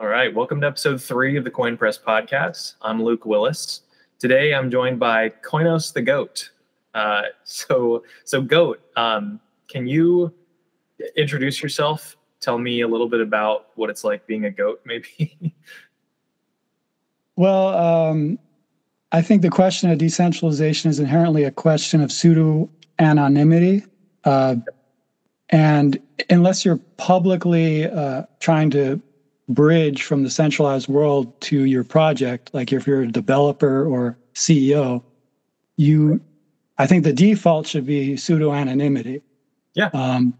All right, welcome to episode three of the Coin Press podcast. I'm Luke Willis. Today, I'm joined by Koinos the Goat. Uh, so, so Goat, um, can you introduce yourself? Tell me a little bit about what it's like being a goat, maybe. well, um, I think the question of decentralization is inherently a question of pseudo anonymity. Uh, and unless you're publicly uh, trying to bridge from the centralized world to your project, like if you're a developer or CEO, you, I think the default should be pseudo anonymity. Yeah. Um,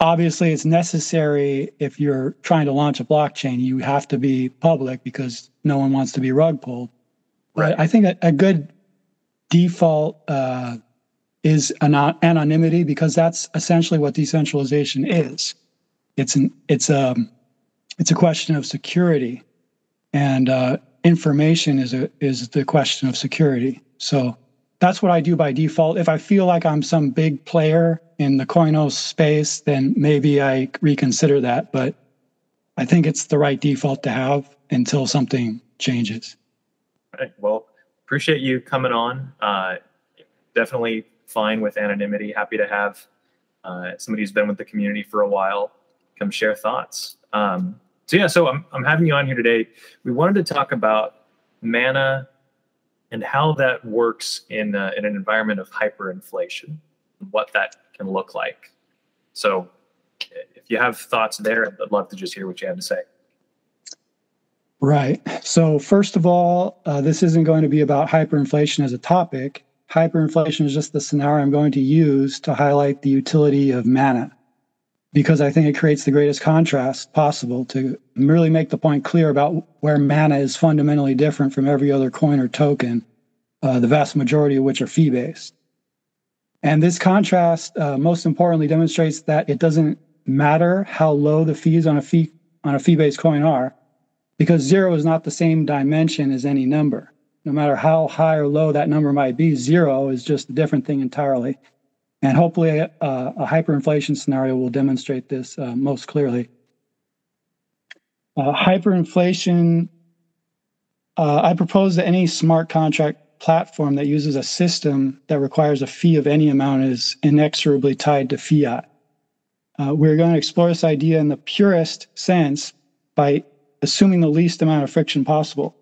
obviously, it's necessary if you're trying to launch a blockchain, you have to be public because no one wants to be rug pulled. Right. But I think a, a good default uh, is an anonymity because that's essentially what decentralization is. It's an it's a um, it's a question of security, and uh, information is a is the question of security. So that's what I do by default. If I feel like I'm some big player in the Koinos space, then maybe I reconsider that. But I think it's the right default to have until something changes. Right. Well, appreciate you coming on. Uh, definitely fine with anonymity. Happy to have uh, somebody who's been with the community for a while come share thoughts. Um, so yeah, so I'm I'm having you on here today. We wanted to talk about mana and how that works in uh, in an environment of hyperinflation, what that can look like. So, if you have thoughts there, I'd love to just hear what you have to say. Right. So, first of all, uh, this isn't going to be about hyperinflation as a topic. Hyperinflation is just the scenario I'm going to use to highlight the utility of mana because I think it creates the greatest contrast possible to really make the point clear about where mana is fundamentally different from every other coin or token, uh, the vast majority of which are fee based. And this contrast, uh, most importantly, demonstrates that it doesn't matter how low the fees on a fee on a fee based coin are, because zero is not the same dimension as any number. No matter how high or low that number might be, zero is just a different thing entirely. And hopefully, uh, a hyperinflation scenario will demonstrate this uh, most clearly. Uh, hyperinflation, uh, I propose that any smart contract platform that uses a system that requires a fee of any amount is inexorably tied to fiat. Uh, we're going to explore this idea in the purest sense by assuming the least amount of friction possible.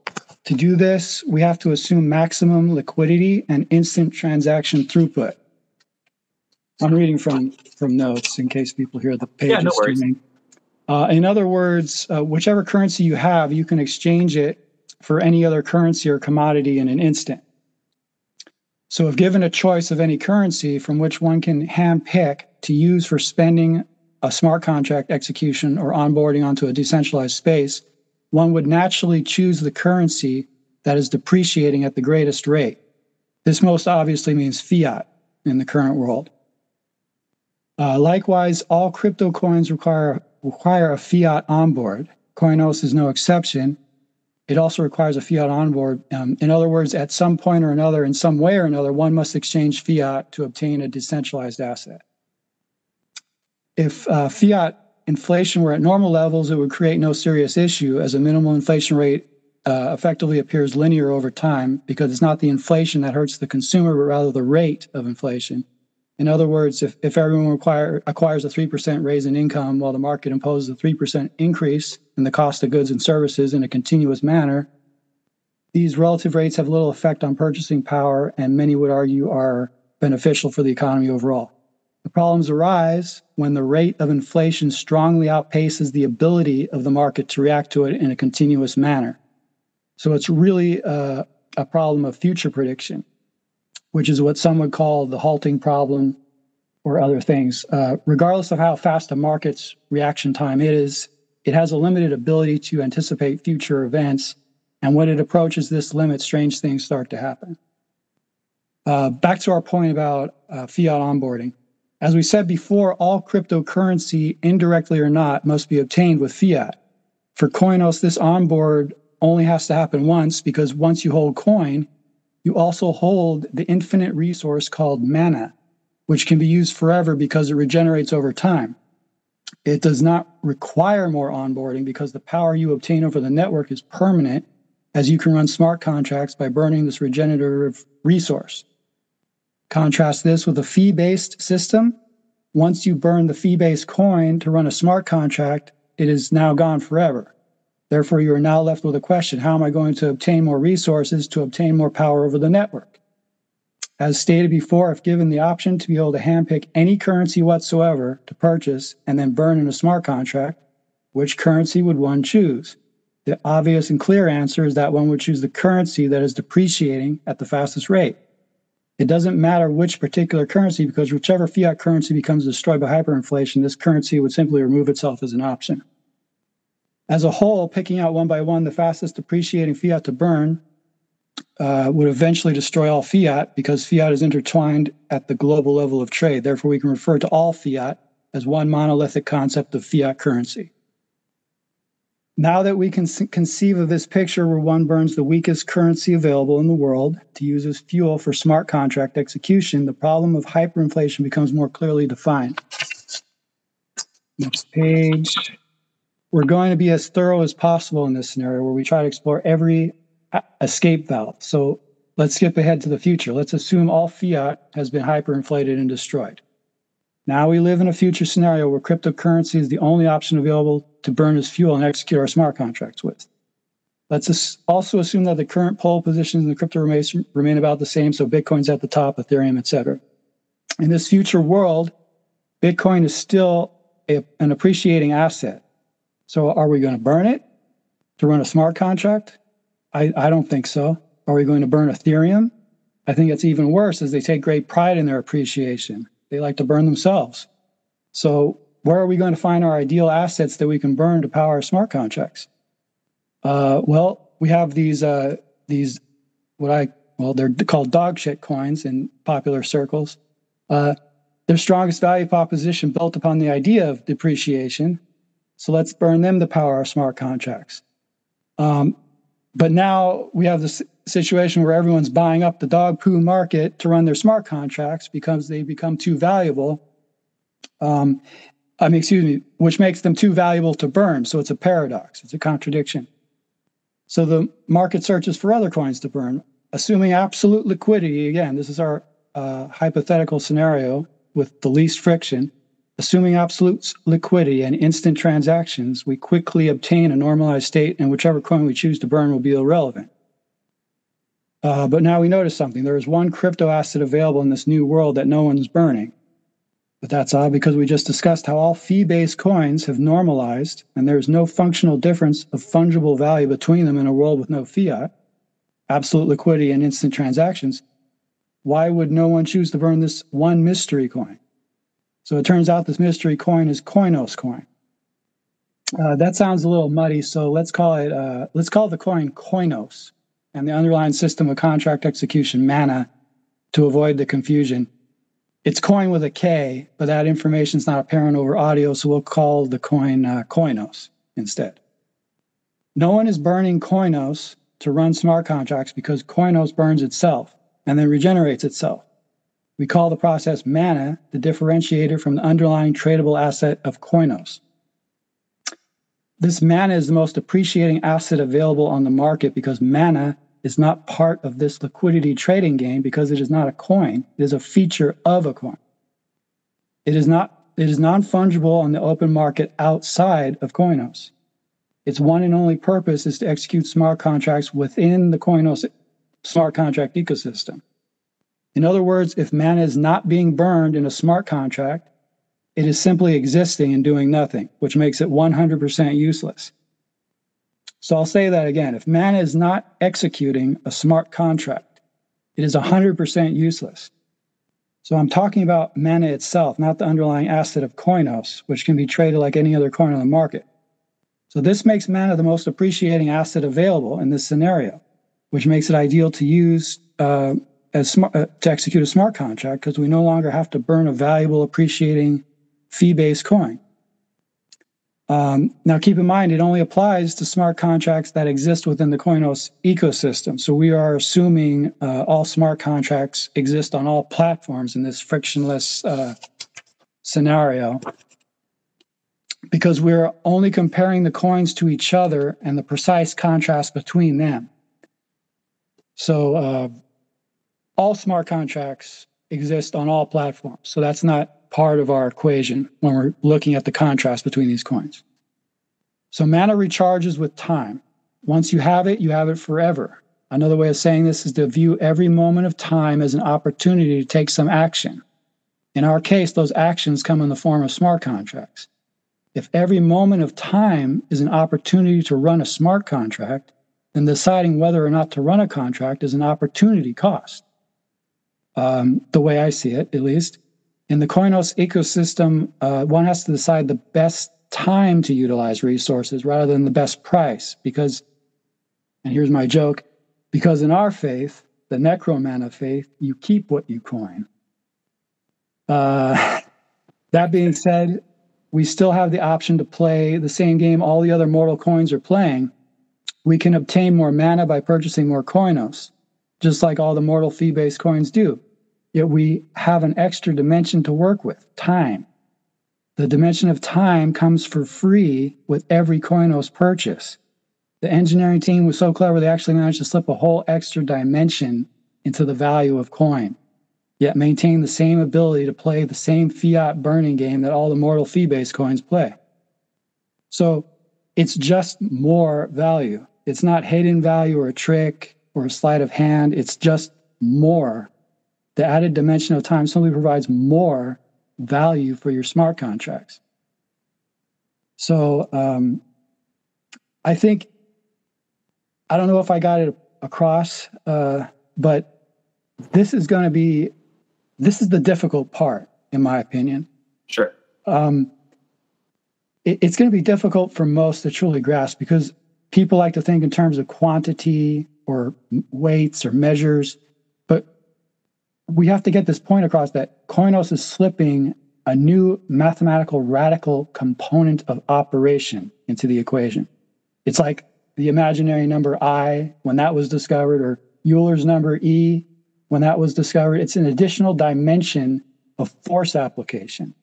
To do this, we have to assume maximum liquidity and instant transaction throughput. I'm reading from from notes in case people hear the pages yeah, no streaming. Uh, in other words, uh, whichever currency you have, you can exchange it for any other currency or commodity in an instant. So, if given a choice of any currency from which one can handpick to use for spending a smart contract execution or onboarding onto a decentralized space, one would naturally choose the currency that is depreciating at the greatest rate. This most obviously means fiat in the current world. Uh, likewise, all crypto coins require, require a fiat onboard. Koinos is no exception. It also requires a fiat onboard. Um, in other words, at some point or another, in some way or another, one must exchange fiat to obtain a decentralized asset. If uh, fiat inflation were at normal levels, it would create no serious issue as a minimal inflation rate uh, effectively appears linear over time because it's not the inflation that hurts the consumer, but rather the rate of inflation. In other words, if, if everyone require, acquires a 3% raise in income while the market imposes a 3% increase in the cost of goods and services in a continuous manner, these relative rates have little effect on purchasing power and many would argue are beneficial for the economy overall. The problems arise when the rate of inflation strongly outpaces the ability of the market to react to it in a continuous manner. So it's really a, a problem of future prediction which is what some would call the halting problem or other things. Uh, regardless of how fast a market's reaction time is, it has a limited ability to anticipate future events. And when it approaches this limit, strange things start to happen. Uh, back to our point about uh, fiat onboarding. As we said before, all cryptocurrency, indirectly or not, must be obtained with fiat. For Koinos, this onboard only has to happen once because once you hold coin, you also hold the infinite resource called mana, which can be used forever because it regenerates over time. It does not require more onboarding because the power you obtain over the network is permanent as you can run smart contracts by burning this regenerative resource. Contrast this with a fee based system. Once you burn the fee based coin to run a smart contract, it is now gone forever. Therefore, you are now left with a question how am I going to obtain more resources to obtain more power over the network? As stated before, if given the option to be able to handpick any currency whatsoever to purchase and then burn in a smart contract, which currency would one choose? The obvious and clear answer is that one would choose the currency that is depreciating at the fastest rate. It doesn't matter which particular currency because whichever fiat currency becomes destroyed by hyperinflation, this currency would simply remove itself as an option. As a whole, picking out one by one the fastest depreciating fiat to burn uh, would eventually destroy all fiat because fiat is intertwined at the global level of trade. Therefore, we can refer to all fiat as one monolithic concept of fiat currency. Now that we can conceive of this picture where one burns the weakest currency available in the world to use as fuel for smart contract execution, the problem of hyperinflation becomes more clearly defined. Next page. We're going to be as thorough as possible in this scenario where we try to explore every escape valve. So let's skip ahead to the future. Let's assume all fiat has been hyperinflated and destroyed. Now we live in a future scenario where cryptocurrency is the only option available to burn as fuel and execute our smart contracts with. Let's also assume that the current pole positions in the crypto remain about the same, so Bitcoin's at the top, Ethereum, etc. In this future world, Bitcoin is still a, an appreciating asset. So are we going to burn it to run a smart contract? I, I don't think so. Are we going to burn Ethereum? I think it's even worse as they take great pride in their appreciation. They like to burn themselves. So where are we going to find our ideal assets that we can burn to power our smart contracts? Uh, well, we have these uh, these what I well they're called dog shit coins in popular circles. Uh, their strongest value proposition built upon the idea of depreciation. So let's burn them to power our smart contracts. Um, but now we have this situation where everyone's buying up the dog poo market to run their smart contracts because they become too valuable. Um, I mean, excuse me, which makes them too valuable to burn. So it's a paradox, it's a contradiction. So the market searches for other coins to burn, assuming absolute liquidity. Again, this is our uh, hypothetical scenario with the least friction. Assuming absolute liquidity and instant transactions, we quickly obtain a normalized state, and whichever coin we choose to burn will be irrelevant. Uh, but now we notice something. There is one crypto asset available in this new world that no one's burning. But that's odd because we just discussed how all fee based coins have normalized and there's no functional difference of fungible value between them in a world with no fiat, absolute liquidity, and instant transactions. Why would no one choose to burn this one mystery coin? So it turns out this mystery coin is Koinos coin. Uh, that sounds a little muddy, so let's call it uh, let's call the coin Koinos and the underlying system of contract execution, Mana, to avoid the confusion. It's coin with a K, but that information is not apparent over audio, so we'll call the coin uh, Koinos instead. No one is burning Koinos to run smart contracts because Koinos burns itself and then regenerates itself. We call the process mana, the differentiator from the underlying tradable asset of Koinos. This mana is the most appreciating asset available on the market because mana is not part of this liquidity trading game because it is not a coin. It is a feature of a coin. It is not it is non-fungible on the open market outside of Koinos. Its one and only purpose is to execute smart contracts within the Koinos smart contract ecosystem. In other words, if mana is not being burned in a smart contract, it is simply existing and doing nothing, which makes it 100% useless. So I'll say that again. If mana is not executing a smart contract, it is 100% useless. So I'm talking about mana itself, not the underlying asset of Koinos, which can be traded like any other coin on the market. So this makes mana the most appreciating asset available in this scenario, which makes it ideal to use uh, smart, uh, to execute a smart contract because we no longer have to burn a valuable, appreciating fee-based coin. Um, now, keep in mind, it only applies to smart contracts that exist within the Koinos ecosystem. So we are assuming uh, all smart contracts exist on all platforms in this frictionless uh, scenario. because we're only comparing the coins to each other and the precise contrast between them. So uh, all smart contracts exist on all platforms. So that's not part of our equation when we're looking at the contrast between these coins. So mana recharges with time. Once you have it, you have it forever. Another way of saying this is to view every moment of time as an opportunity to take some action. In our case, those actions come in the form of smart contracts. If every moment of time is an opportunity to run a smart contract, then deciding whether or not to run a contract is an opportunity cost. Um, the way I see it, at least. In the Koinos ecosystem, uh, one has to decide the best time to utilize resources rather than the best price. Because, and here's my joke, because in our faith, the necromana faith, you keep what you coin. Uh, that being said, we still have the option to play the same game all the other mortal coins are playing. We can obtain more mana by purchasing more koinos, just like all the mortal fee based coins do. Yet we have an extra dimension to work with time. The dimension of time comes for free with every koinos purchase. The engineering team was so clever, they actually managed to slip a whole extra dimension into the value of coin yet maintain the same ability to play the same fiat burning game that all the mortal fee based coins play. So it's just more value. It's not hidden value or a trick or a sleight of hand. It's just more. The added dimension of time simply provides more value for your smart contracts. So um, I think, I don't know if I got it across, uh, but this is going to be this is the difficult part, in my opinion. Sure. Um, it, it's going to be difficult for most to truly grasp because people like to think in terms of quantity or weights or measures, we have to get this point across that Koinos is slipping a new mathematical radical component of operation into the equation. It's like the imaginary number i when that was discovered, or Euler's number e when that was discovered. It's an additional dimension of force application.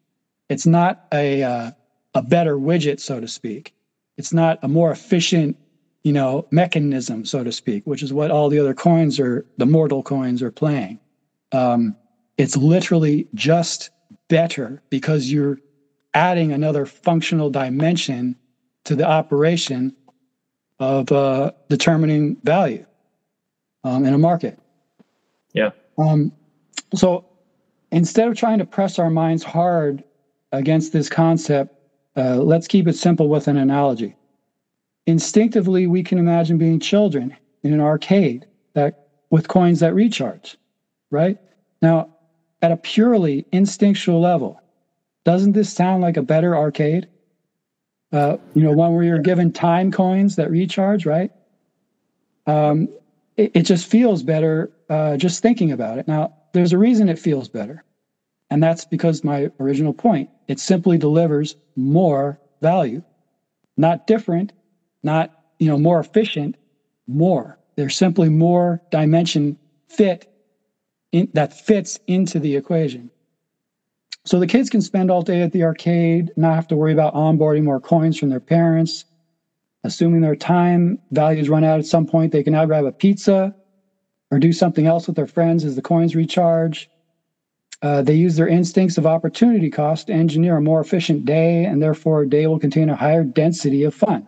It's not a uh, a better widget, so to speak. It's not a more efficient, you know, mechanism, so to speak, which is what all the other coins are, the mortal coins are playing. Um, it's literally just better because you're adding another functional dimension to the operation of uh, determining value um, in a market. Yeah. Um, so instead of trying to press our minds hard against this concept, uh, let's keep it simple with an analogy. Instinctively, we can imagine being children in an arcade that with coins that recharge, right? Now, at a purely instinctual level, doesn't this sound like a better arcade? Uh, you know, one where you're given time coins that recharge, right? Um, it, it just feels better uh, just thinking about it. Now, there's a reason it feels better, and that's because my original point it simply delivers more value, not different, not you know more efficient, more. There's simply more dimension fit in, that fits into the equation. So the kids can spend all day at the arcade, not have to worry about onboarding more coins from their parents, assuming their time values run out at some point, they can now grab a pizza or do something else with their friends as the coins recharge. Uh, they use their instincts of opportunity cost to engineer a more efficient day, and therefore a day will contain a higher density of fun.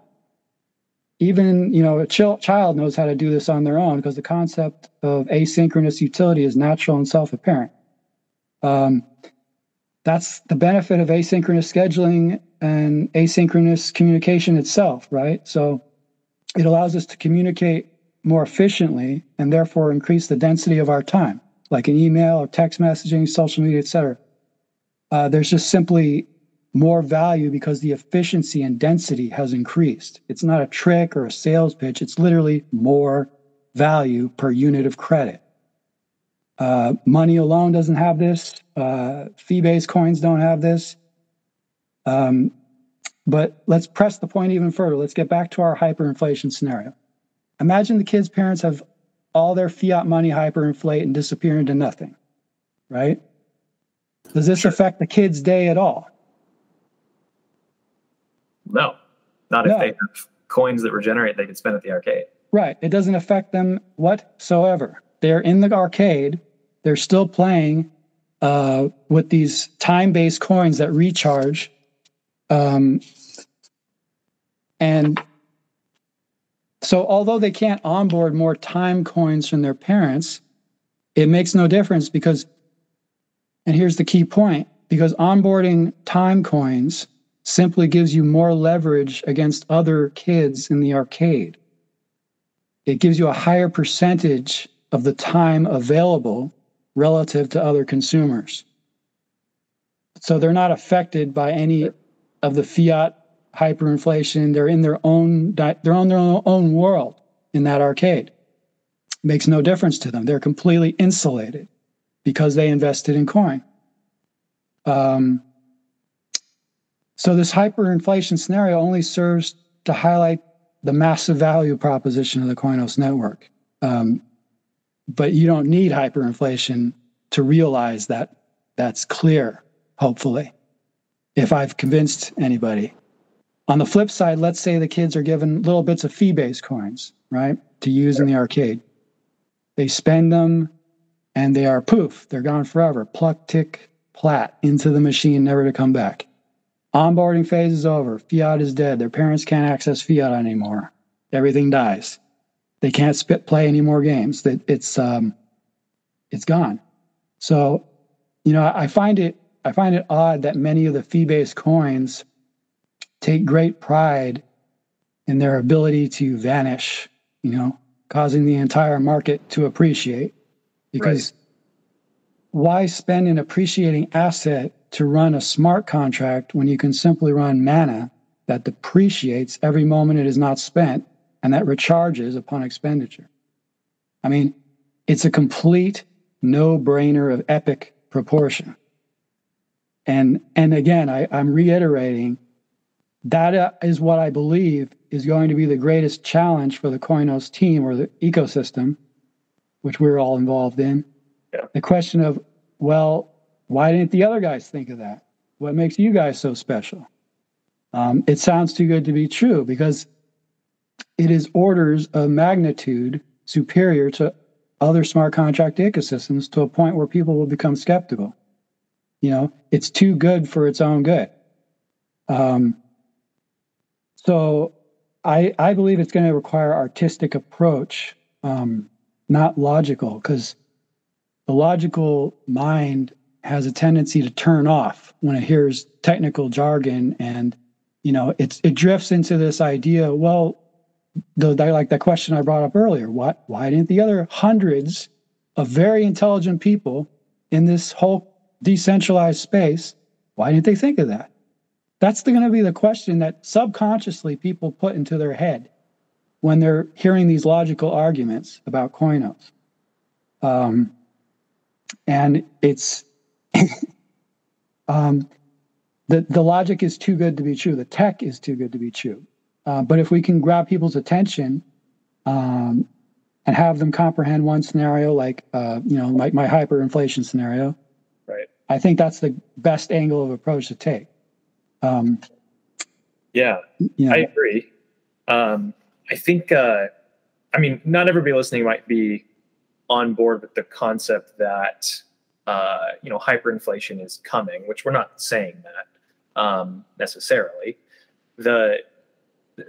Even you know a ch- child knows how to do this on their own because the concept of asynchronous utility is natural and self-apparent. Um, that's the benefit of asynchronous scheduling and asynchronous communication itself, right? So it allows us to communicate more efficiently and therefore increase the density of our time, like an email or text messaging, social media, etc. Uh, there's just simply more value because the efficiency and density has increased. It's not a trick or a sales pitch. It's literally more value per unit of credit. Uh, money alone doesn't have this. Uh, fee-based coins don't have this. Um, but let's press the point even further. Let's get back to our hyperinflation scenario. Imagine the kids' parents have all their fiat money hyperinflate and disappear into nothing, right? Does this affect the kid's day at all? No, not if No. they have coins that regenerate they can spend at the arcade. Right. It doesn't affect them whatsoever. They're in the arcade. They're still playing uh, with these time-based coins that recharge, um, and so although they can't onboard more time coins from their parents, it makes no difference because, and here's the key point: because onboarding time coins simply gives you more leverage against other kids in the arcade it gives you a higher percentage of the time available relative to other consumers. So they're not affected by any of the fiat hyperinflation. They're in their own they're on their own, world in that arcade. Makes no difference to them. They're completely insulated because they invested in coin. Um, so this hyperinflation scenario only serves to highlight the massive value proposition of the Koinos network. Um, but you don't need hyperinflation to realize that that's clear, hopefully, if I've convinced anybody. On the flip side, let's say the kids are given little bits of fee based coins, right, to use in the arcade. They spend them and they are poof, they're gone forever. Pluck, tick, plat into the machine, never to come back. Onboarding phase is over. Fiat is dead. Their parents can't access fiat anymore. Everything dies. They can't spit play any more games. That it's um, it's gone. So, you know, I find it I find it odd that many of the fee-based coins take great pride in their ability to vanish. You know, causing the entire market to appreciate. Because why spend an appreciating asset to run a smart contract when you can simply run mana that depreciates every moment it is not spent and that recharges upon expenditure? I mean, it's a complete no-brainer of epic proportion. And and again, I, I'm reiterating that uh, what I believe is going to be the greatest challenge for the Koinos team or the ecosystem, which we're all involved in. Yeah. The question of, well, why didn't the other guys think of that? What makes you guys so special? Um, it sounds too good to be true because it is orders of magnitude superior to other smart contract ecosystems to a point where people will become skeptical. You know, it's too good for its own good. Um, so I, I believe it's going to require artistic approach, um, not logical, because the logical mind has a tendency to turn off when it hears technical jargon and you know it's it drifts into this idea well the, like that question i brought up earlier what why didn't the other hundreds of very intelligent people in this whole decentralized space why didn't they think of that? That's going to be the question that subconsciously people put into their head when they're hearing these logical arguments about koinos. Um, and it's um, the the logic is too good to be true. The tech is too good to be true. Uh, but if we can grab people's attention um, and have them comprehend one scenario, like uh, you know, like my hyperinflation scenario, Right. I think that's the best angle of approach to take. Um, Yeah, you know, I agree. Um, I think, uh, I mean, not everybody listening might be on board with the concept that, uh, you know, hyperinflation is coming, which we're not saying that um, necessarily. The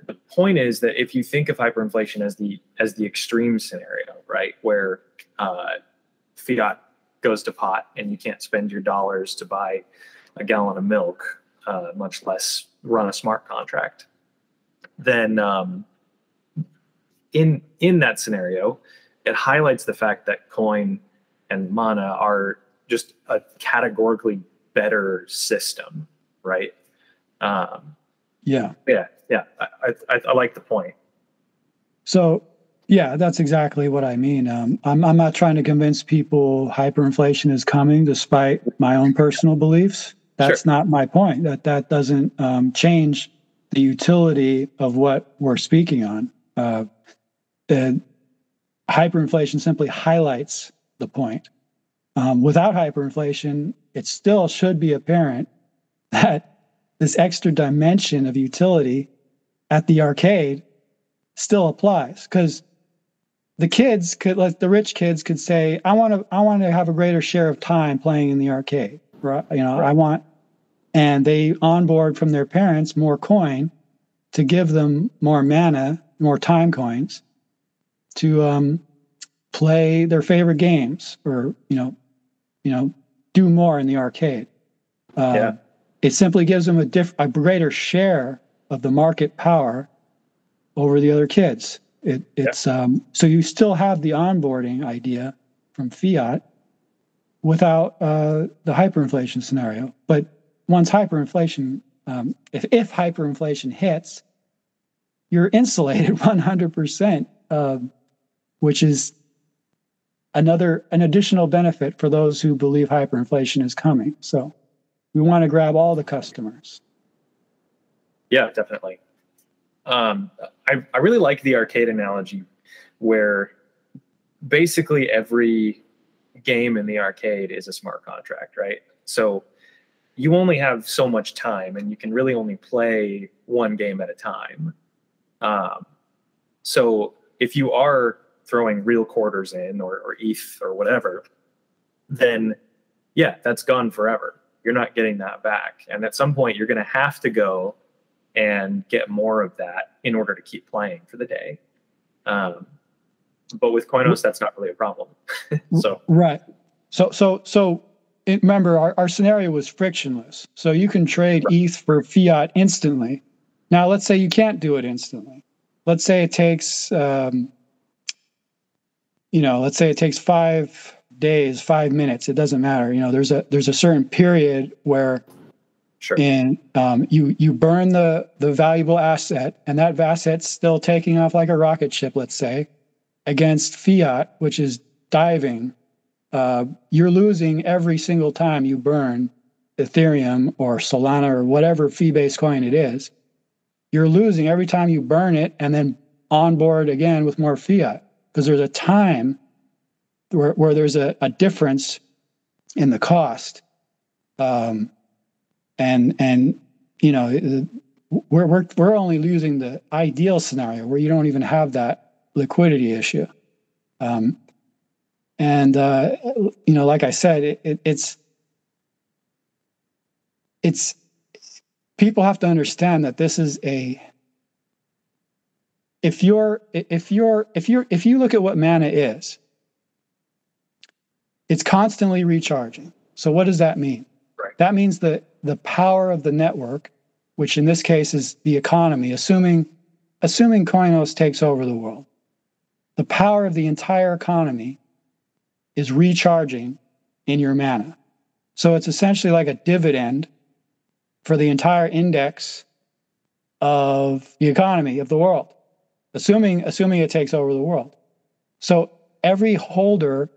the point is that if you think of hyperinflation as the as the extreme scenario, right, where uh, fiat goes to pot and you can't spend your dollars to buy a gallon of milk, uh, much less run a smart contract, then um, in in that scenario, it highlights the fact that coin and mana are just a categorically better system, right? Um, yeah. yeah, yeah, I, I, I like the point. So, yeah, that's exactly what I mean. Um, I'm, I'm not trying to convince people hyperinflation is coming, despite my own personal beliefs. That's not my point. That that doesn't um, change the utility of what we're speaking on. Uh, and hyperinflation simply highlights the point. Um, without hyperinflation, it still should be apparent that this extra dimension of utility at the arcade still applies. Because the kids could like the rich kids could say i want to i want to have a greater share of time playing in the arcade right? You know i want and they onboard from their parents more coin to give them more mana more time coins to um, play their favorite games or you know you know do more in the arcade uh, yeah. it simply gives them a diff- a greater share of the market power over the other kids it, it's yeah. um, so you still have the onboarding idea from fiat without uh, the hyperinflation scenario but once hyperinflation um, if, if hyperinflation hits you're insulated 100% uh, which is another an additional benefit for those who believe hyperinflation is coming. So we want to grab all the customers. Yeah, definitely. Um, I, I really like the arcade analogy where basically every game in the arcade is a smart contract, right? So you only have so much time and you can really only play one game at a time. Um, so if you are throwing real quarters in or, or ETH or whatever, then yeah, that's gone forever. You're not getting that back. And at some point, you're going to have to go and get more of that in order to keep playing for the day. Um, but with Koinos, that's not really a problem. so right. So so so it, remember, our, our scenario was frictionless. So you can trade right. ETH for fiat instantly. Now, let's say you can't do it instantly. Let's say it takes um, you know, let's say it takes five days, five minutes, it doesn't matter. You know, there's a there's a certain period where Sure. And um, you you burn the the valuable asset, and that asset's still taking off like a rocket ship, let's say, against fiat, which is diving. Uh, you're losing every single time you burn Ethereum or Solana or whatever fee-based coin it is. You're losing every time you burn it and then onboard again with more fiat because there's a time where, where there's a, a difference in the cost. Um, and and you know we're, we're we're only losing the ideal scenario where you don't even have that liquidity issue. Um, and uh, you know like i said it, it, it's it's people have to understand that this is a if you're if you're if you're if you look at what mana is it's constantly recharging. So what does that mean? Right. that means that the power of the network which in this case is the economy assuming assuming Koinos takes over the world the power of the entire economy is recharging in your mana. So it's essentially like a dividend for the entire index of the economy of the world assuming assuming it takes over the world. So every holder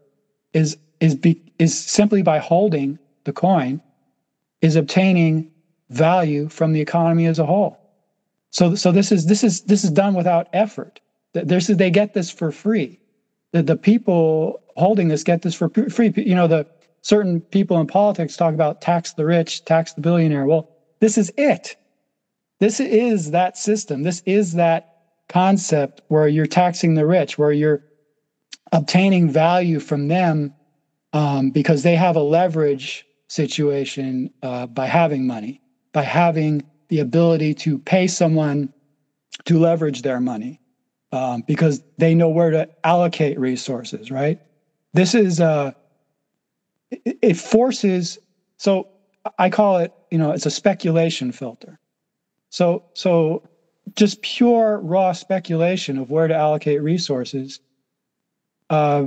is is be, is simply by holding the coin is obtaining value from the economy as a whole. So so this is this is this is done without effort. There's they get this for free. The, the people holding this get this for free. You know the certain people in politics talk about tax the rich, tax the billionaire. Well, this is it. This is that system. This is that concept where you're taxing the rich, where you're obtaining value from them um, because they have a leverage situation uh, by having money, by having the ability to pay someone to leverage their money um, because they know where to allocate resources, right? This is, uh, it, it forces, so I call it, you know, it's a speculation filter. So, so just pure raw speculation of where to allocate resources uh,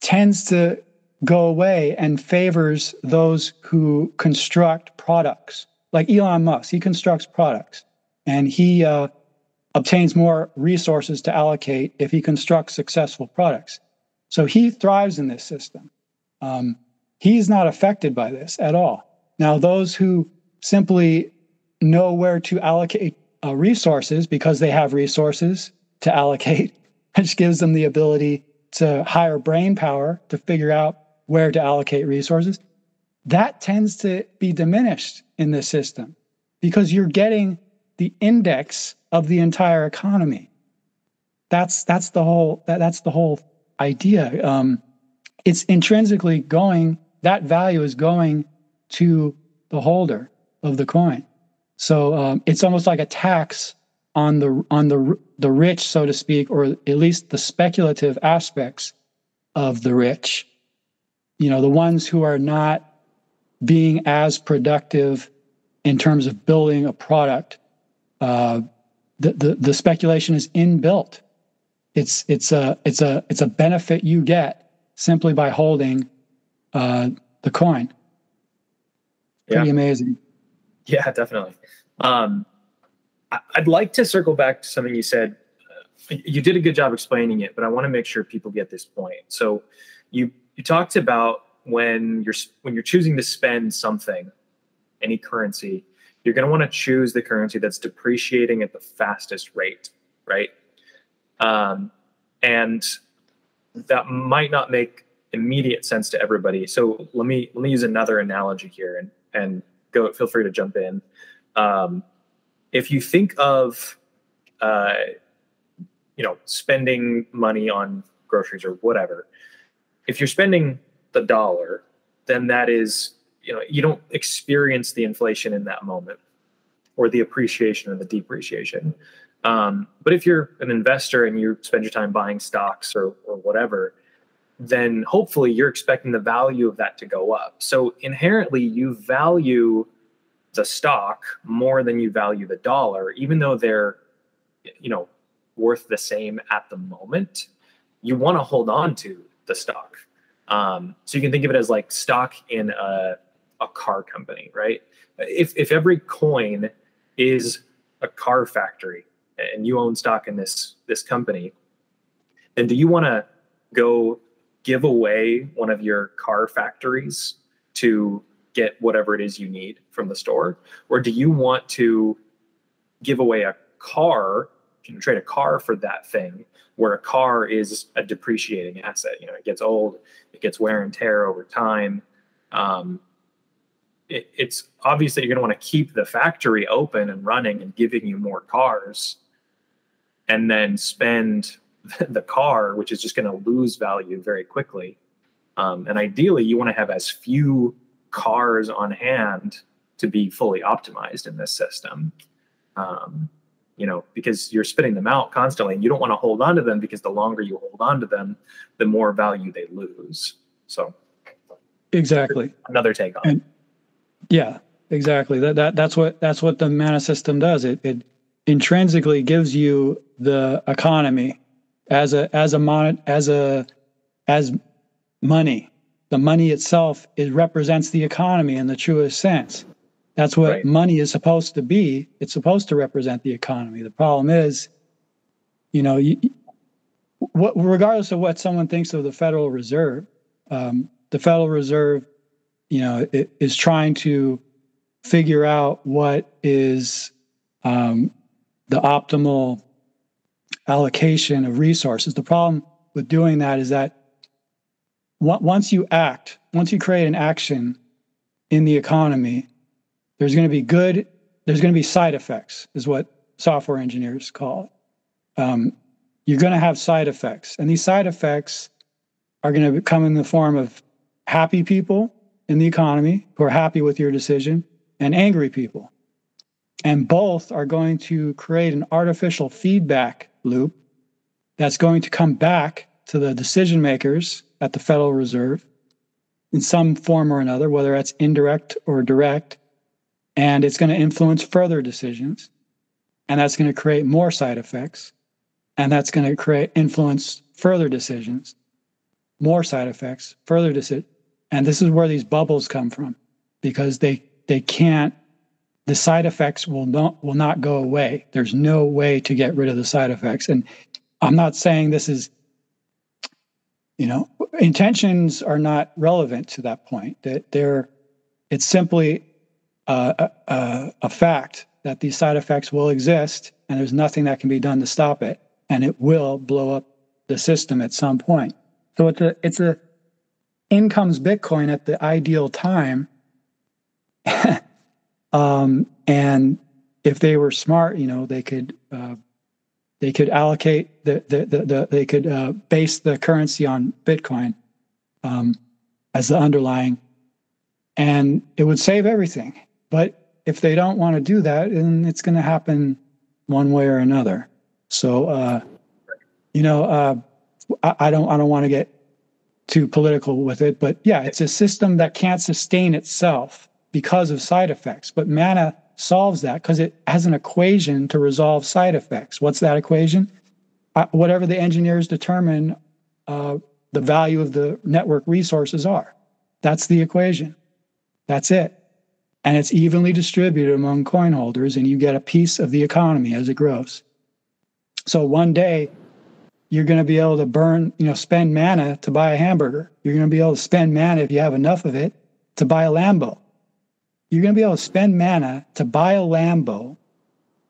tends to go away and favors those who construct products. Like Elon Musk, he constructs products and he uh, obtains more resources to allocate if he constructs successful products. So he thrives in this system. Um, he's not affected by this at all. Now, those who simply know where to allocate uh, resources because they have resources to allocate, which gives them the ability to hire brain power to figure out where to allocate resources. that tends to be diminished in the system because you're getting the index of the entire economy. That's that's the whole that, that's the whole idea. Um, it's intrinsically going that value is going to the holder of the coin. So um, it's almost like a tax on the on the the rich, so to speak, or at least the speculative aspects of the rich. You know, the ones who are not being as productive in terms of building a product. Uh, the, the the speculation is inbuilt. It's it's a it's a it's a benefit you get simply by holding uh, the coin. Pretty yeah. amazing. Yeah, definitely. Um, I'd like to circle back to something you said. You did a good job explaining it, but I want to make sure people get this point. So, you you talked about when you're when you're choosing to spend something, any currency, you're going to want to choose the currency that's depreciating at the fastest rate, right? Um, and that might not make immediate sense to everybody. So let me let me use another analogy here, and and go. Feel free to jump in. Um, if you think of, uh, you know, spending money on groceries or whatever, if you're spending the dollar, then that is, you know, you don't experience the inflation in that moment or the appreciation or the depreciation. Um, but if you're an investor and you spend your time buying stocks or, or whatever, then hopefully you're expecting the value of that to go up. So inherently, you value the stock more than you value the dollar, even though they're, you know, worth the same at the moment. You want to hold on to the stock um, so you can think of it as like stock in a, a car company, right? If, if every coin is a car factory and you own stock in this, this company, then do you want to go give away one of your car factories to get whatever it is you need from the store? Or do you want to give away a car, you know, trade a car for that thing where a car is a depreciating asset. You know, it gets old, it gets wear and tear over time. Um, it, it's obvious that you're going to want to keep the factory open and running and giving you more cars, and then spend the car, which is just going to lose value very quickly. Um, and ideally, you want to have as few cars on hand to be fully optimized in this system. Um, you know, because you're spitting them out constantly and you don't want to hold on to them because the longer you hold on to them, the more value they lose. So exactly another take on and. Yeah, exactly. That, that that's what that's what the mana system does. It it intrinsically gives you the economy as a as a mon as a as money. The money itself it represents the economy in the truest sense. That's what right. money is supposed to be. It's supposed to represent the economy. The problem is, you know, you, what, regardless of what someone thinks of the Federal Reserve, um, the Federal Reserve, you know, it, is trying to figure out what is um, the optimal allocation of resources. The problem with doing that is that once you act, once you create an action in the economy, there's going to be good, there's going to be side effects, is what software engineers call it. Um, you're going to have side effects. And these side effects are going to come in the form of happy people in the economy who are happy with your decision and angry people. And both are going to create an artificial feedback loop that's going to come back to the decision makers at the Federal Reserve in some form or another, whether that's indirect or direct, and it's going to influence further decisions and that's going to create more side effects and that's going to create influence further decisions more side effects further decisions and this is where these bubbles come from because they they can't the side effects will not will not go away. There's no way to get rid of the side effects. And i'm not saying this is you know intentions are not relevant to that point. That they're it's simply a, a, fact that these side effects will exist and there's nothing that can be done to stop it. And it will blow up the system at some point. So it's a it's a in comes Bitcoin at the ideal time. um, and if they were smart, you know, they could uh, they could allocate the the, the, the they could uh, base the currency on Bitcoin um, as the underlying, and it would save everything. But if they don't want to do that, then it's going to happen one way or another. So, uh, you know, uh, I, I don't I don't want to get too political with it, but yeah, it's a system that can't sustain itself because of side effects. But mana solves that because it has an equation to resolve side effects. What's that equation? Uh, whatever the engineers determine uh, the value of the network resources are. That's the equation. That's it. And it's evenly distributed among coin holders, and you get a piece of the economy as it grows. So one day, you're going to be able to burn, you know, spend mana to buy a hamburger. You're going to be able to spend mana if you have enough of it to buy a Lambo you're going to be able to spend mana to buy a Lambo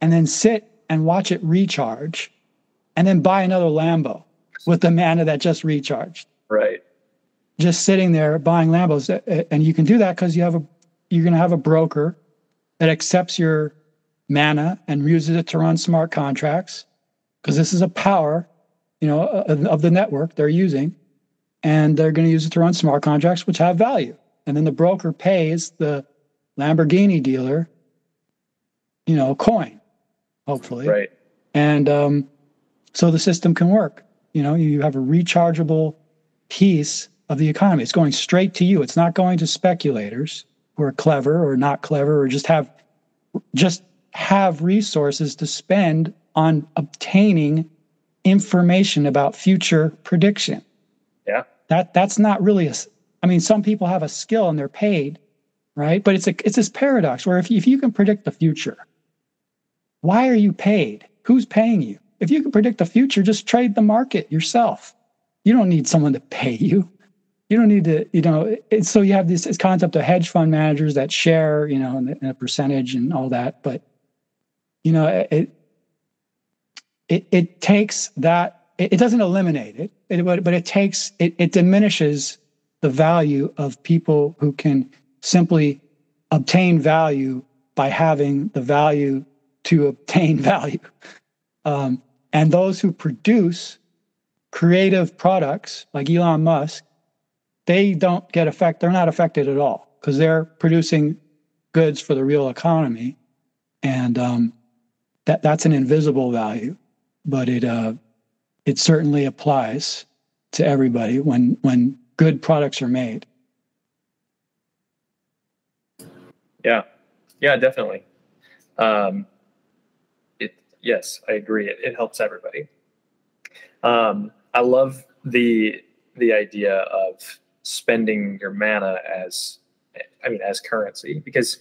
and then sit and watch it recharge and then buy another Lambo with the mana that just recharged. Right. Just sitting there buying Lambos. Uh, uh, and you can do that because you have a, you're going to have a broker that accepts your mana and uses it to run smart contracts because this is a power, you know, uh, of the network they're using. And they're going to use it to run smart contracts, which have value. And then the broker pays the Lamborghini dealer, you know, coin, hopefully. Right. And um, so the system can work. You know, you have a rechargeable piece of the economy. It's going straight to you. It's not going to speculators who are clever or not clever or just have just have resources to spend on obtaining information about future prediction. Yeah. That that's not really a I mean some people have a skill and they're paid right? But it's a it's this paradox where if you, if you can predict the future, why are you paid? Who's paying you? If you can predict the future, just trade the market yourself. You don't need someone to pay you. You don't need to, you know. so you have this, this, concept of hedge fund managers that share, you know, in a percentage and all that. But you know, it it it takes that. It, it doesn't eliminate it, it, but but it takes it it diminishes the value of people who can simply obtain value by having the value to obtain value. Um, and those who produce creative products like Elon Musk, they don't get affected, they're not affected at all because they're producing goods for the real economy. And um, that, that's an invisible value, but it, uh, it certainly applies to everybody when, when good products are made. Yeah, yeah, definitely. Um, it yes, I agree. It, it helps everybody. Um, I love the the idea of spending your mana as I mean as currency because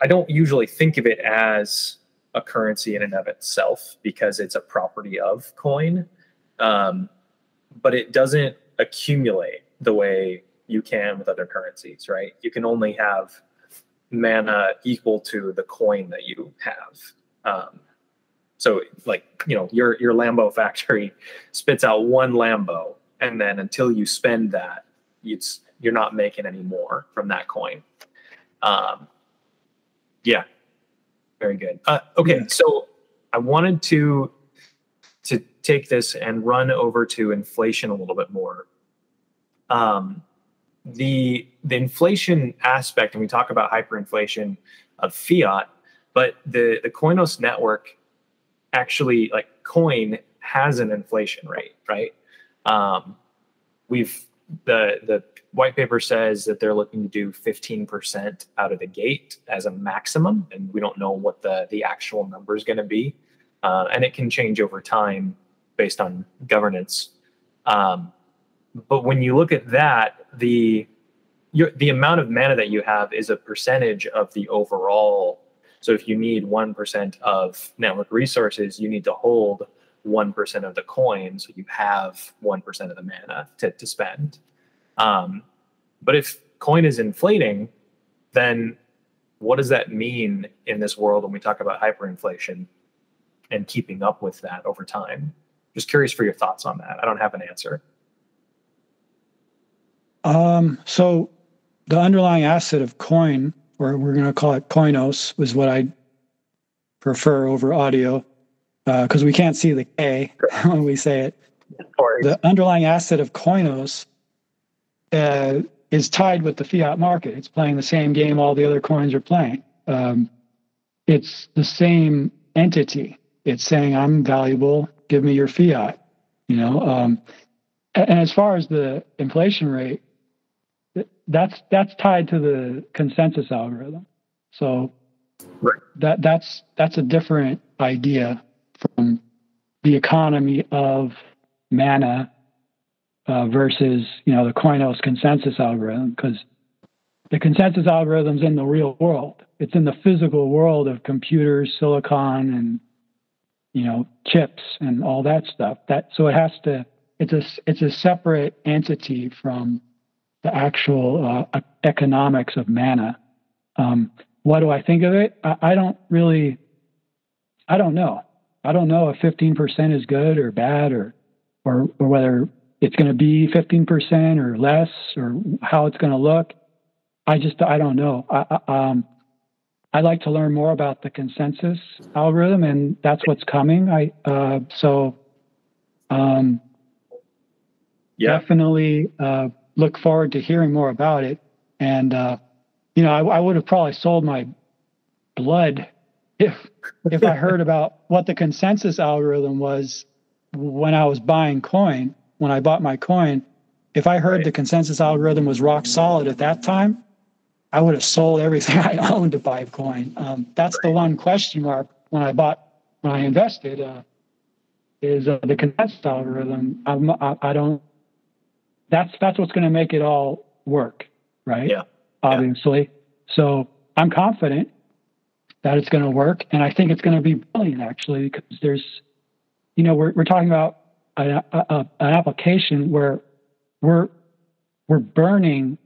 I don't usually think of it as a currency in and of itself because it's a property of coin, um, but it doesn't accumulate the way you can with other currencies, right? You can only have mana equal to the coin that you have. Um, so like you know your your Lambo factory spits out one Lambo, and then until you spend that, it's you're not making any more from that coin. Um, yeah, very good. Uh, okay, yeah. so I wanted to to take this and run over to inflation a little bit more. Um, the the inflation aspect, and we talk about hyperinflation of fiat, but the the Koinos network actually like coin has an inflation rate, right? Um, we've the the white paper says that they're looking to do 15% out of the gate as a maximum, and we don't know what the the actual number is going to be, uh, and it can change over time based on governance. Um, but when you look at that, the your, the amount of mana that you have is a percentage of the overall. So if you need one percent of network resources, you need to hold one percent of the coin, so you have one percent of the mana to, to spend. Um, but if coin is inflating, then what does that mean in this world when we talk about hyperinflation and keeping up with that over time? Just curious for your thoughts on that. I don't have an answer. Um, so the underlying asset of coin, or we're going to call it Koinos, is what I prefer over audio because uh, we can't see the K when we say it. The underlying asset of Koinos uh, is tied with the fiat market. It's playing the same game all the other coins are playing. Um, it's the same entity. It's saying, I'm valuable, give me your fiat. You know, um, and as far as the inflation rate, that's that's tied to the consensus algorithm. So right. that that's that's a different idea from the economy of mana uh, versus you know the Koinos consensus algorithm because the consensus algorithm's in the real world. It's in the physical world of computers, silicon, and you know chips and all that stuff. That so it has to. It's a it's a separate entity from the actual uh, economics of mana. Um, what do I think of it? I, I don't really. I don't know. I don't know if 15% is good or bad or or, or whether it's going to be 15% or less or how it's going to look. I just I don't know. I, I, um, I'd like to learn more about the consensus algorithm, and that's what's coming. I uh, so um, yeah. definitely uh, look forward to hearing more about it. And uh, you know, I, I would have probably sold my blood if if I heard about what the consensus algorithm was when I was buying coin, when I bought my coin, if I heard right. the consensus algorithm was rock solid at that time, I would have sold everything I owned to buy coin. Um, that's right. the one question mark when I bought, when I invested, uh, is uh, the consensus algorithm. I'm, I, I don't. That's that's what's going to make it all work, right? Yeah. Obviously. Yeah. So I'm confident that it's going to work. And I think it's going to be brilliant, actually, because there's, you know, we're, we're talking about a, a, an application where we're, we're burning.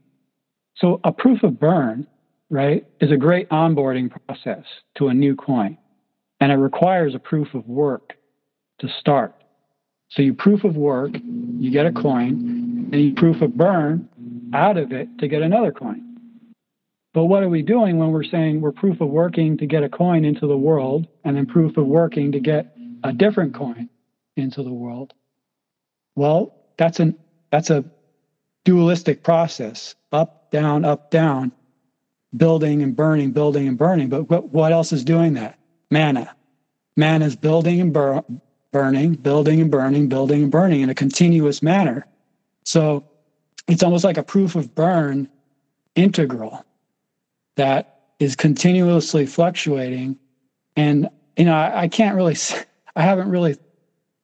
So a proof of burn, right, is a great onboarding process to a new coin. And it requires a proof of work to start. So you proof of work, you get a coin, and you proof of burn out of it to get another coin. But what are we doing when we're saying we're proof of working to get a coin into the world and then proof of working to get a different coin into the world? Well, that's an that's a dualistic process up down up down building and burning building and burning but what, what else is doing that mana mana is building and bur- burning building and burning building and burning in a continuous manner so it's almost like a proof of burn integral that is continuously fluctuating. And, you know, I, I can't really, I haven't really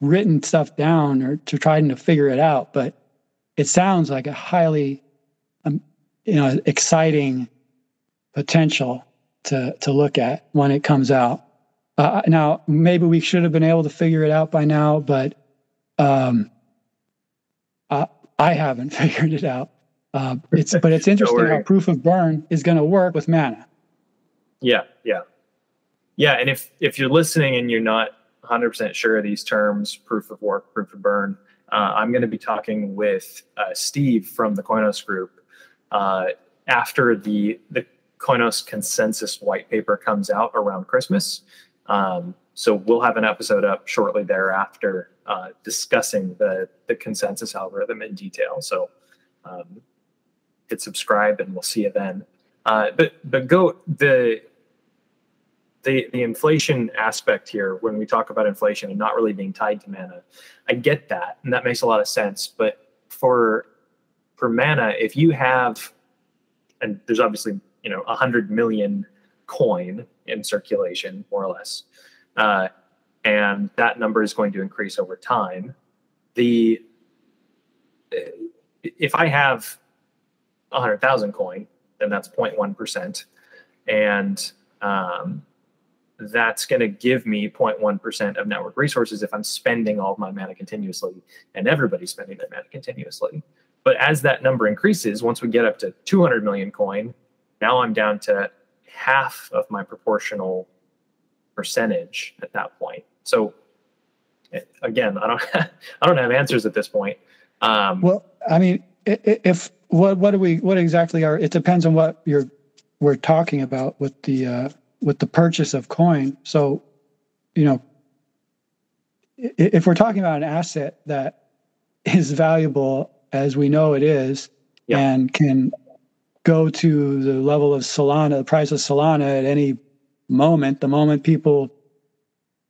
written stuff down or to trying to figure it out, but it sounds like a highly, um, you know, exciting potential to, to look at when it comes out. Uh, now, maybe we should have been able to figure it out by now, but um, I, I haven't figured it out. Uh, it's but it's interesting how proof of burn is going to work with mana. Yeah, yeah, yeah. And if if you're listening and you're not 100 percent sure of these terms, proof of work, proof of burn, uh, I'm going to be talking with uh, Steve from the Koinos Group uh, after the the Koinos consensus white paper comes out around Christmas. Um, so we'll have an episode up shortly thereafter uh, discussing the the consensus algorithm in detail. So um, hit subscribe, and we'll see you then. Uh, but but go the the the inflation aspect here when we talk about inflation and not really being tied to mana, I get that, and that makes a lot of sense. But for for mana, if you have, and there's obviously you know a hundred million coin in circulation, more or less, uh, and that number is going to increase over time. The if I have 100,000 coin, then that's 0.1%. And um, that's going to give me 0.1% of network resources if I'm spending all of my mana continuously and everybody's spending their mana continuously. But as that number increases, once we get up to 200 million coin, now I'm down to half of my proportional percentage at that point. So again, I don't I don't have answers at this point. Um, well, I mean, if what what do we what exactly are? It depends on what you're we're talking about with the uh, with the purchase of coin. So, you know, if we're talking about an asset that is valuable as we know it is, yeah. and can go to the level of Solana, the price of Solana at any moment, the moment people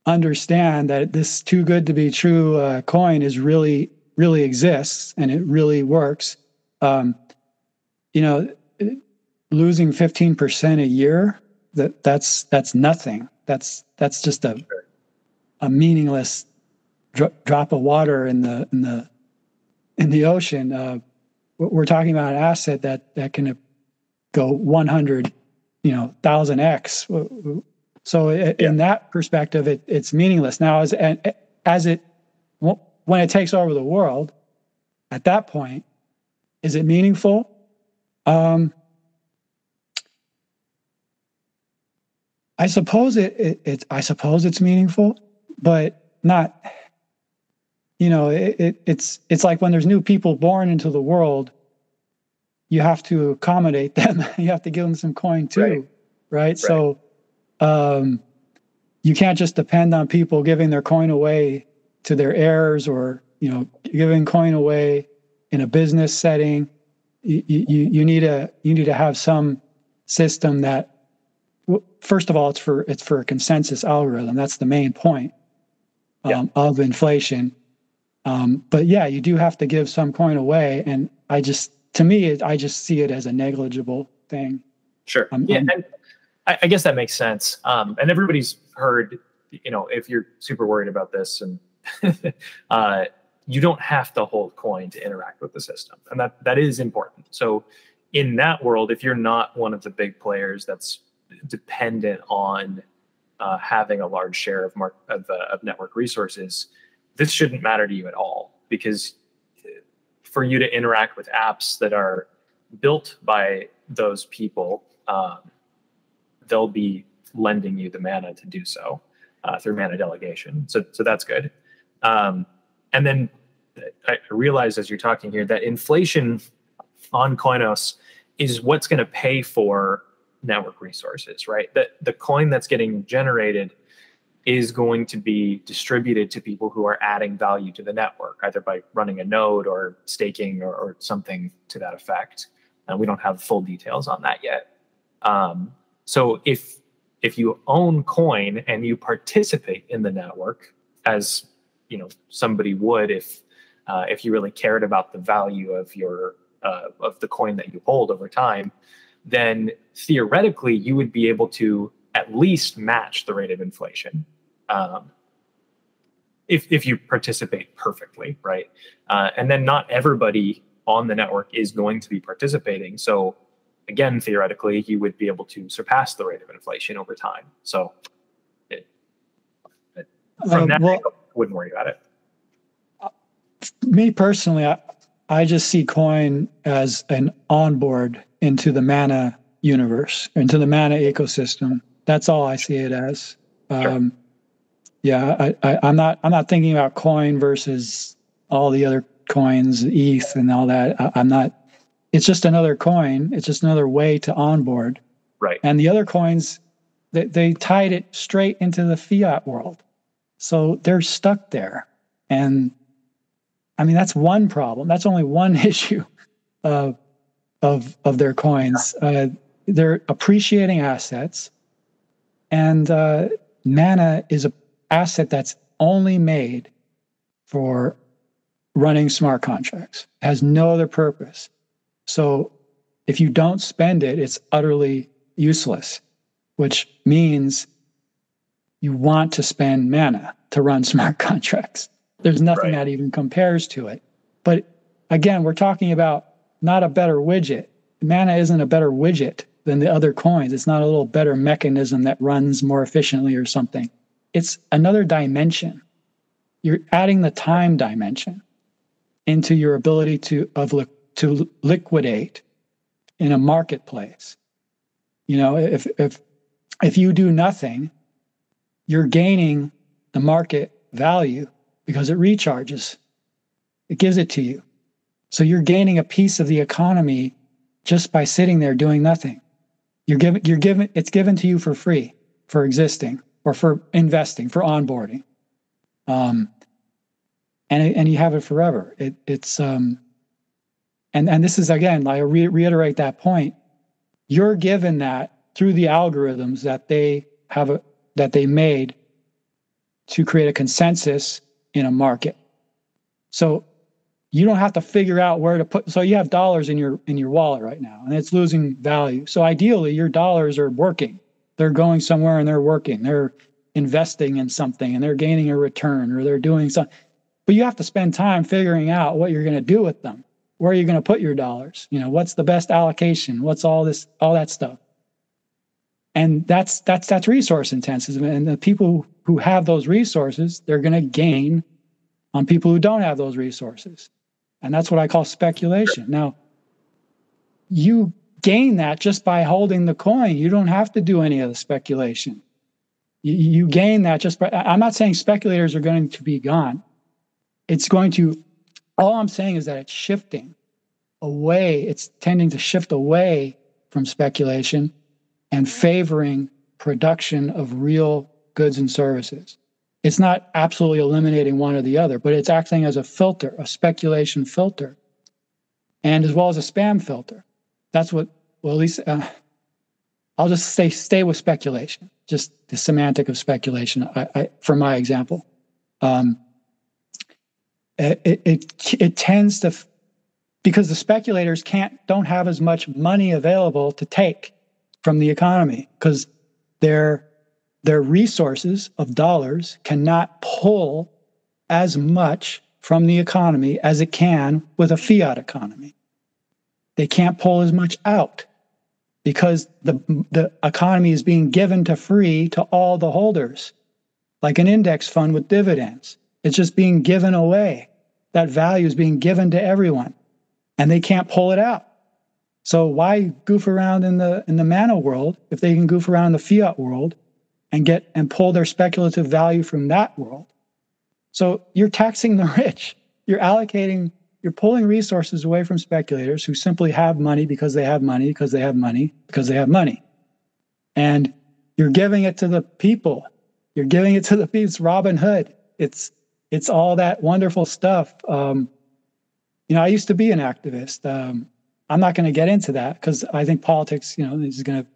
understand that this too good to be true uh, coin is really really exists and it really works. Um, you know losing 15% a year that that's that's nothing. That's that's just a a meaningless dro- drop of water in the in the in the ocean. Uh, we're talking about an asset that that can go 100 you know 1000 x so it, yeah. in that perspective, it, it's meaningless. Now, as as it when it takes over the world, at that point, is it meaningful? Um, I suppose it, it, it, I suppose it's meaningful, but not. You know, it, it, it's it's like when there's new people born into the world, you have to accommodate them. you have to give them some coin too, right? right? right. So um, you can't just depend on people giving their coin away to their heirs or you know giving coin away in a business setting. You, you, you need a you need to have some system that first of all it's for it's for a consensus algorithm that's the main point um, yeah. of inflation um, but yeah you do have to give some coin away and i just to me i just see it as a negligible thing sure um, yeah and I, I guess that makes sense. Um, and everybody's heard, you know, if you're super worried about this and uh, you don't have to hold coin to interact with the system. And that, that is important. So in that world, if you're not one of the big players that's dependent on uh, having a large share of, mark, of, uh, of network resources, this shouldn't matter to you at all because for you to interact with apps that are built by those people um, they'll be lending you the mana to do so uh, through mana delegation. So, so that's good. Um, and then I realize as you're talking here that inflation on Koinos is what's going to pay for network resources, right? That the coin that's getting generated is going to be distributed to people who are adding value to the network, either by running a node or staking or, or something to that effect. And we don't have full details on that yet. Um, so if if you own coin and you participate in the network as you know somebody would if uh, if you really cared about the value of your uh, of the coin that you hold over time, then theoretically you would be able to at least match the rate of inflation. Um, if, if you participate perfectly, right? Uh, and then not everybody on the network is going to be participating. So again, theoretically, you would be able to surpass the rate of inflation over time. So, it, it, from uh, that, well, angle, I wouldn't worry about it. Me personally, I, I just see coin as an onboard into the mana universe, into the mana ecosystem. That's all I see it as. Um, sure. Yeah, I, I, I'm not. I'm not thinking about coin versus all the other coins, ETH, and all that. I, I'm not it's just another coin. It's just another way to onboard. Right. And the other coins, they, they tied it straight into the fiat world. So they're stuck there. And I mean, that's one problem. That's only one issue of, of, of their coins. Uh, they're appreciating assets. And uh, Mana is an asset that's only made for running smart contracts, it has no other purpose. So if you don't spend it, it's utterly useless, which means you want to spend mana to run smart contracts. There's nothing right. that even compares to it. But again, we're talking about not a better widget. Mana isn't a better widget than the other coins. It's not a little better mechanism that runs more efficiently or something. It's another dimension. You're adding the time dimension into your ability to of to liquidate in a marketplace. You know, if if if you do nothing, you're gaining the market value because it recharges. It gives it to you. So you're gaining a piece of the economy just by sitting there doing nothing. You're given, you're given, it's given to you for free for existing or for investing, for onboarding. Um, and, and you have it forever. It, it's, um, and, and this is again, I re- reiterate that point. You're given that through the algorithms that they have, a, that they made to create a consensus in a market. So you don't have to figure out where to put so you have dollars in your in your wallet right now and it's losing value so ideally your dollars are working they're going somewhere and they're working they're investing in something and they're gaining a return or they're doing something but you have to spend time figuring out what you're going to do with them. Where are you going to put your dollars? You know what's the best allocation? What's all this all that stuff? And that's that's that's resource intensive. And the people who have those resources they're going to gain on people who don't have those resources. And that's what I call speculation. Now, you gain that just by holding the coin. You don't have to do any of the speculation. You, you gain that just by, I'm not saying speculators are going to be gone. It's going to, all I'm saying is that it's shifting away, it's tending to shift away from speculation and favoring production of real goods and services it's not absolutely eliminating one or the other, but it's acting as a filter, a speculation filter, and as well as a spam filter. That's what, well, at least uh, I'll just stay stay with speculation, just the semantic of speculation. I, I, for my example, um, it, it it tends to because the speculators can't don't have as much money available to take from the economy because they're their resources of dollars cannot pull as much from the economy as it can with a fiat economy. They can't pull as much out because the, the economy is being given to free to all the holders, like an index fund with dividends. It's just being given away. That value is being given to everyone, and they can't pull it out. So why goof around in the in the mana world if they can goof around in the fiat world and get and pull their speculative value from that world. So you're taxing the rich. You're allocating, you're pulling resources away from speculators who simply have money because they have money, because they have money, because they have money. And you're giving it to the people. You're giving it to the people. It's Robin Hood. It's it's all that wonderful stuff. Um, you know, I used to be an activist. Um, I'm not going to get into that because I think politics, you know, is going to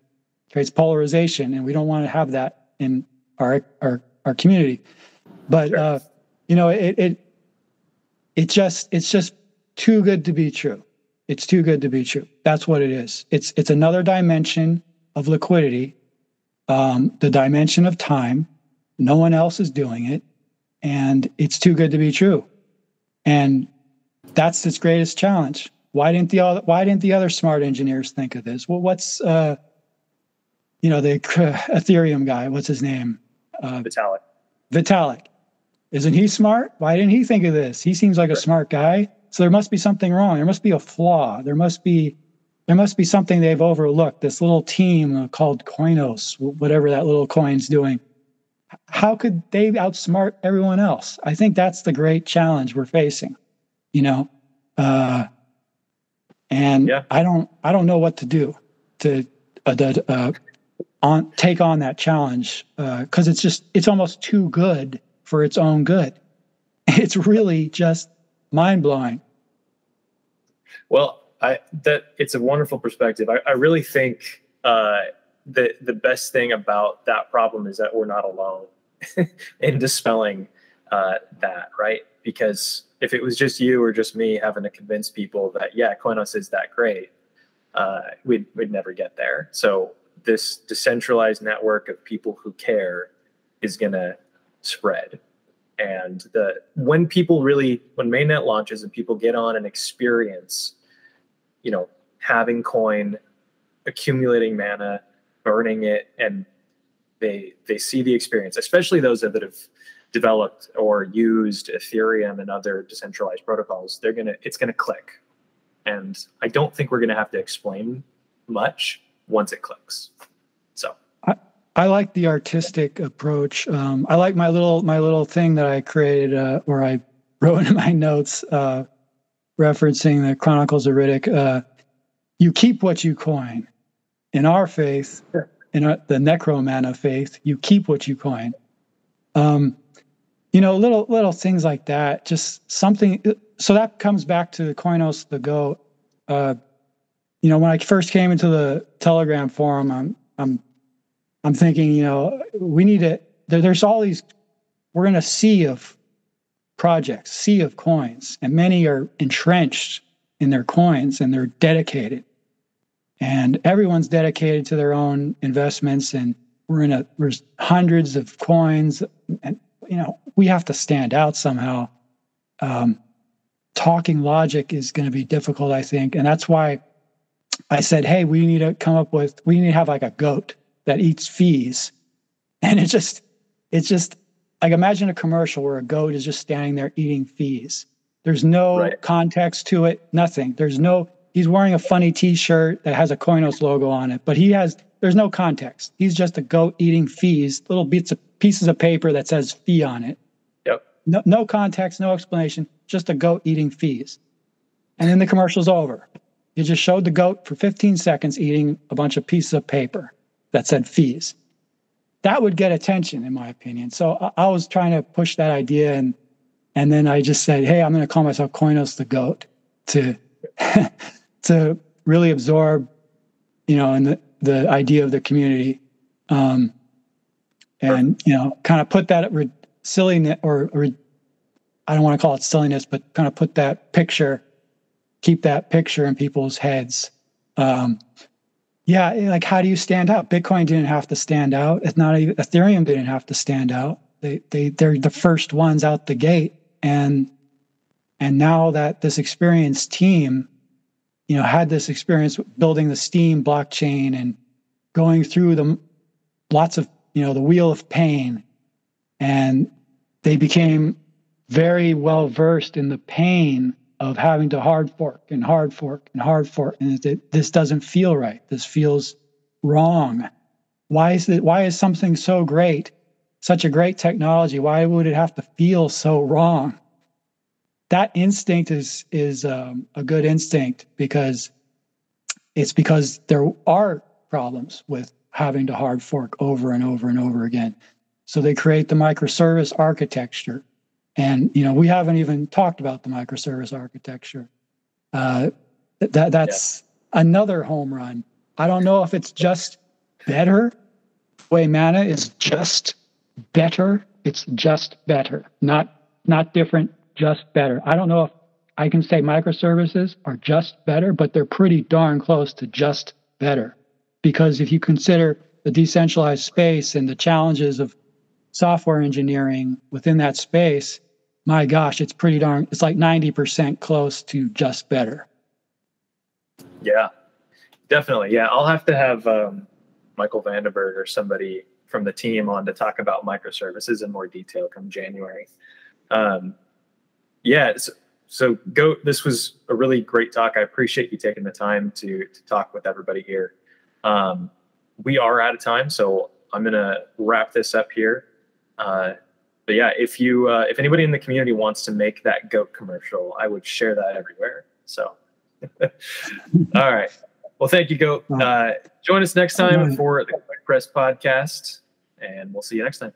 create polarization, and we don't want to have that in our our our community. But sure. uh, you know, it it it just it's just too good to be true. It's too good to be true. That's what it is. It's it's another dimension of liquidity, um, the dimension of time. No one else is doing it, and it's too good to be true. And that's its greatest challenge. Why didn't the why didn't the other smart engineers think of this? Well, what's uh, you know, the Ethereum guy, what's his name? Uh, Vitalik. Vitalik. Isn't he smart? Why didn't he think of this? He seems like a smart guy. So there must be something wrong. There must be a flaw. There must be there must be something they've overlooked. This little team called Koinos, whatever that little coin's doing. How could they outsmart everyone else? I think that's the great challenge we're facing. You know, uh, and yeah. I don't I don't know what to do to uh, uh, on take on that challenge because uh, it's just it's almost too good for its own good. It's really just mind blowing. Well, I that it's a wonderful perspective. I, I really think uh, the the best thing about that problem is that we're not alone in dispelling uh, that, right? Because if it was just you or just me having to convince people that yeah, Koinos is that great, uh, we'd we'd never get there. So this decentralized network of people who care is going to spread and the when people really when mainnet launches and people get on and experience you know having coin accumulating mana burning it and they they see the experience especially those that have developed or used ethereum and other decentralized protocols they're gonna it's gonna click and i don't think we're gonna have to explain much once it clicks. I, like the artistic approach. Um, I like my little my little thing that I created uh, where I wrote in my notes. Uh, referencing the Chronicles of Riddick. Uh, you keep what you coin. In our faith, in our, the Necromana faith, you keep what you coin. Um, you know, little little things like that. Just something. So that comes back to the Koinos the Goat. Uh, you know, when I first came into the Telegram forum, I'm I'm I'm thinking, you know, we need to. There, there's all these. We're in a sea of projects, sea of coins, and many are entrenched in their coins and they're dedicated. And everyone's dedicated to their own investments, and we're in a there's hundreds of coins, and you know we have to stand out somehow. Um, talking logic is going to be difficult, I think, and that's why I said, "Hey, we need to come up with we need to have like a goat that eats fees," and it just it's just like imagine a commercial where a goat is just standing there eating fees. There's no right. context to it, nothing. There's no he's wearing a funny t-shirt that has a Koinos logo on it, but he has there's no context. He's just a goat eating fees, little bits of pieces of paper that says fee on it. Yep. No, no context, no explanation, just a goat eating fees. And then the commercial's over. You just showed the goat for 15 seconds eating a bunch of pieces of paper that said fees that would get attention, in my opinion. So I, I was trying to push that idea, and and then I just said, hey, I'm going to call myself Koinos the goat to to really absorb, you know, and the the idea of the community, um, and you know, kind of put that re- silliness or, or I don't want to call it silliness, but kind of put that picture, keep that picture in people's heads. Um, yeah, eh, like how do you stand out? Bitcoin didn't have to stand out. It's not even Ethereum didn't have to stand out. They they they're the first ones out the gate, and and now that this experienced team, you know, had this experience building the Steem blockchain and going through the lots of you know the wheel of pain, and they became very well versed in the pain of having to hard fork and hard fork and hard fork and that this doesn't feel right. This feels wrong. Why is it why is something so great such a great technology why would it have to feel so wrong? That instinct is is um, a good instinct because it's because there are problems with having to hard fork over and over and over again. So they create the microservice architecture and you know, we haven't even talked about the microservice architecture. Uh, that that's yeah. another home run. I don't know if it's just better. The way Mana is just better. It's just better, not not different, just better. I don't know if I can say microservices are just better, but they're pretty darn close to just better. Because if you consider the decentralized space and the challenges of software engineering within that space, my gosh, it's pretty darn, it's like 90% close to just better. Yeah, definitely. Yeah, I'll have to have um, Michael Vandeberg or somebody from the team on to talk about microservices in more detail come January. Um, yeah, so, so go. This was a really great talk. I appreciate you taking the time to to talk with everybody here. Um, we are out of time, so I'm gonna wrap this up here. Uh, but yeah, if you uh, if anybody in the community wants to make that goat commercial, I would share that everywhere. So, all right. Well, thank you, Goat. Uh, join us next time for the Quick Press podcast, and we'll see you next time.